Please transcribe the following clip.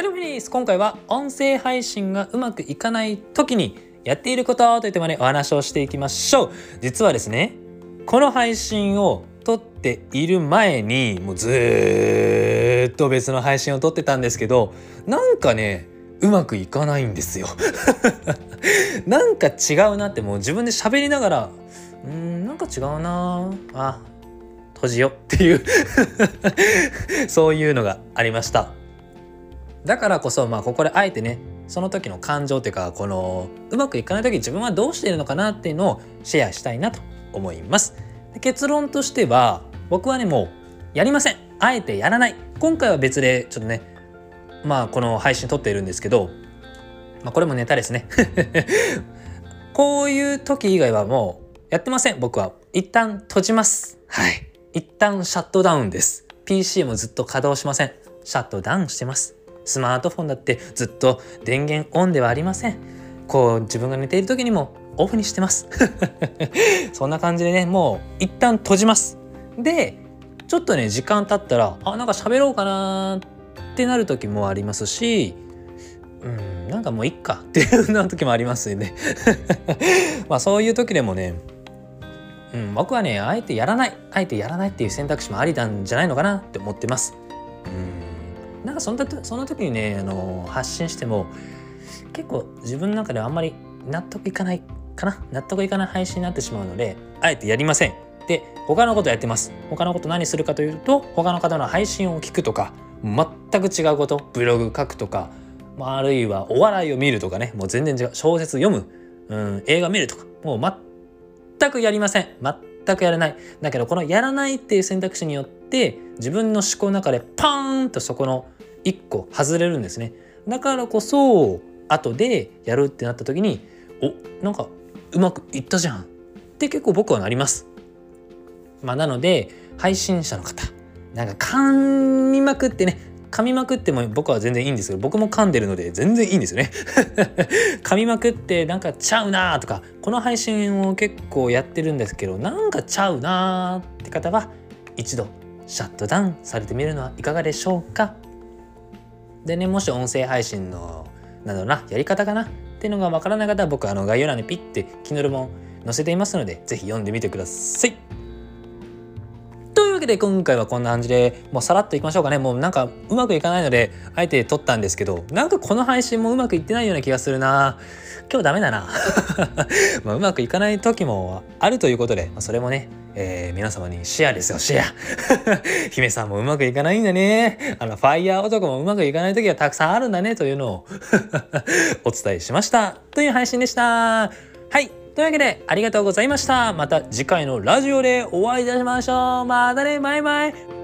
はい、どうもです。今回は音声配信がうまくいかない時にやっていることといってもね、お話をしていきましょう。実はですね、この配信を撮っている前に、もうずっと別の配信を撮ってたんですけど、なんかね、うまくいかないんですよ なんか違うなってもう自分で喋りながら、うん、なんか違うなあ、閉じよっていう そういうのがありました。だからこそまあここであえてねその時の感情っていうかこのうまくいかない時自分はどうしているのかなっていうのをシェアしたいなと思います。結論としては僕はねもうやりません。あえてやらない。今回は別でちょっとねまあこの配信撮っているんですけど、まあ、これもネタですね。こういう時以外はもうやってません。僕は。一旦閉じます。はい。一旦シャットダウンです。PC もずっと稼働しません。シャットダウンしてます。スマートフォンだってずっと電源オンではありません。こう自分が寝ている時にもオフにしてます。そんな感じでねもう一旦閉じます。でちょっとね時間経ったらあなんか喋ろうかなってなる時もありますしうんなんかもういっか。っていうな時もありますよね。まあそういう時でもねうん、僕はねあえてやらない。あえてやらないっていう選択肢もありなんじゃないのかなって思ってます。うん。なんかそのその時にねあの発信しても結構自分の中ではあんまり納得いかないかな。納得いかない配信になってしまうのであえてやりません。で他のことやってます。他のこと何するかというと他の方の配信を聞くとか全く違うことブログ書くとかあるいはお笑いを見るとかねもう全然違う。小説読む、うん、映画見るとか。もう全くやりません。全くやらない。だけどこのやらないっていう選択肢によって自分の思考の中でパーンとそこの1個外れるんですね。だからこそ後でやるってなった時におなんかうまくいったじゃん。って結構僕はなります。まあなので配信者の方なんか噛みまくってね噛みまくっても僕は全然いいんですけど僕も噛んでるので全然いいんですよね 噛みまくってなんかちゃうなとかこの配信を結構やってるんですけどなんかちゃうなって方は一度シャットダウンされてみるのはいかがでしょうかでね、もし音声配信の、なんだろうな、やり方かなっていうのがわからない方は僕、あの、概要欄にピッて Kindle 本載せていますので、ぜひ読んでみてください。わけで今回はこんな感じでもうさらっといきましょうかねもうなんかうまくいかないのであえて撮ったんですけどなんかこの配信もうまくいってないような気がするな今日ダメだな まあうまくいかない時もあるということで、ま、それもねえー、皆様にシェアですよ、シェア。姫さんもうまくいかないんだね。あの、ファイヤー男もうまくいかない時はたくさんあるんだね、というのを お伝えしました。という配信でした。はい。というわけで、ありがとうございました。また次回のラジオでお会いいたしましょう。またね、バイバイ。